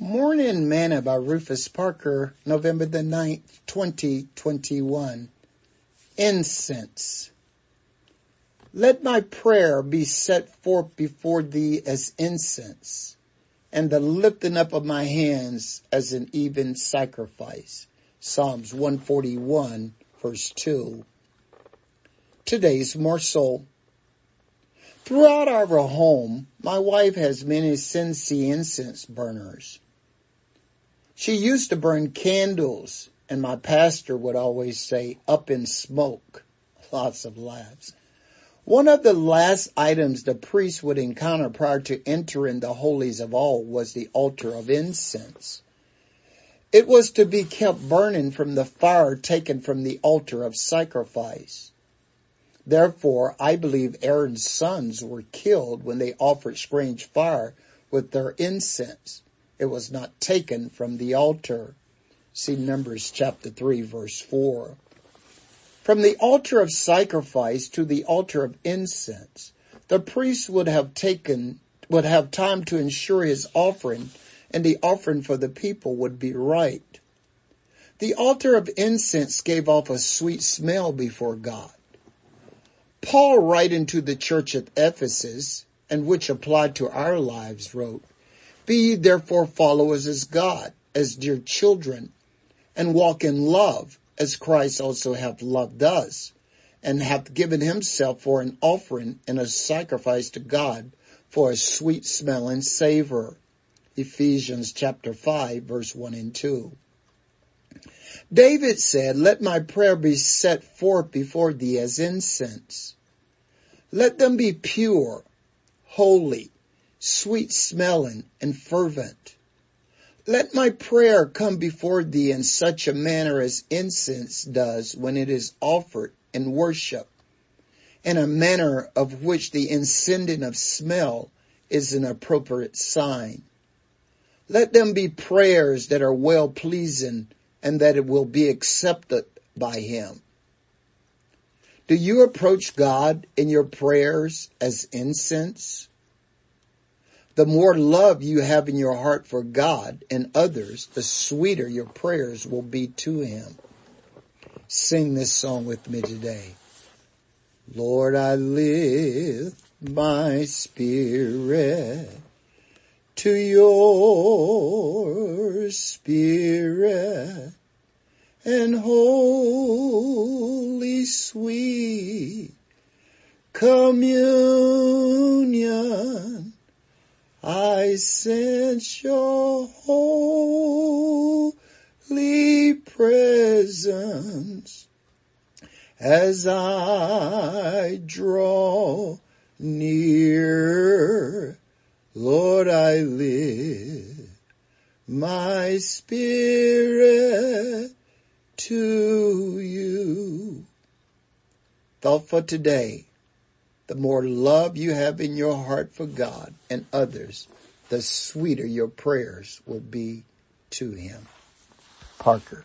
Morning Manna by Rufus Parker, November the 9th, 2021. Incense. Let my prayer be set forth before thee as incense, and the lifting up of my hands as an even sacrifice. Psalms 141 verse 2. Today's morsel. Throughout our home, my wife has many Scentsy incense burners. She used to burn candles and my pastor would always say, up in smoke. Lots of laughs. One of the last items the priest would encounter prior to entering the holies of all was the altar of incense. It was to be kept burning from the fire taken from the altar of sacrifice. Therefore, I believe Aaron's sons were killed when they offered strange fire with their incense. It was not taken from the altar. See Numbers chapter 3 verse 4. From the altar of sacrifice to the altar of incense, the priest would have taken, would have time to ensure his offering and the offering for the people would be right. The altar of incense gave off a sweet smell before God. Paul writing to the church at Ephesus, and which applied to our lives, wrote, be ye therefore followers as God, as dear children, and walk in love, as Christ also hath loved us, and hath given himself for an offering and a sacrifice to God for a sweet smelling savor. Ephesians chapter 5 verse 1 and 2. David said, let my prayer be set forth before thee as incense. Let them be pure, holy, sweet smelling and fervent. Let my prayer come before thee in such a manner as incense does when it is offered in worship, in a manner of which the insending of smell is an appropriate sign. Let them be prayers that are well pleasing and that it will be accepted by him. Do you approach God in your prayers as incense? The more love you have in your heart for God and others, the sweeter your prayers will be to Him. Sing this song with me today. Lord, I lift my spirit to your spirit and holy sweet communion sense your holy presence as I draw near. Lord, I live my spirit to you. Thought for today the more love you have in your heart for God and others, the sweeter your prayers will be to Him. Parker.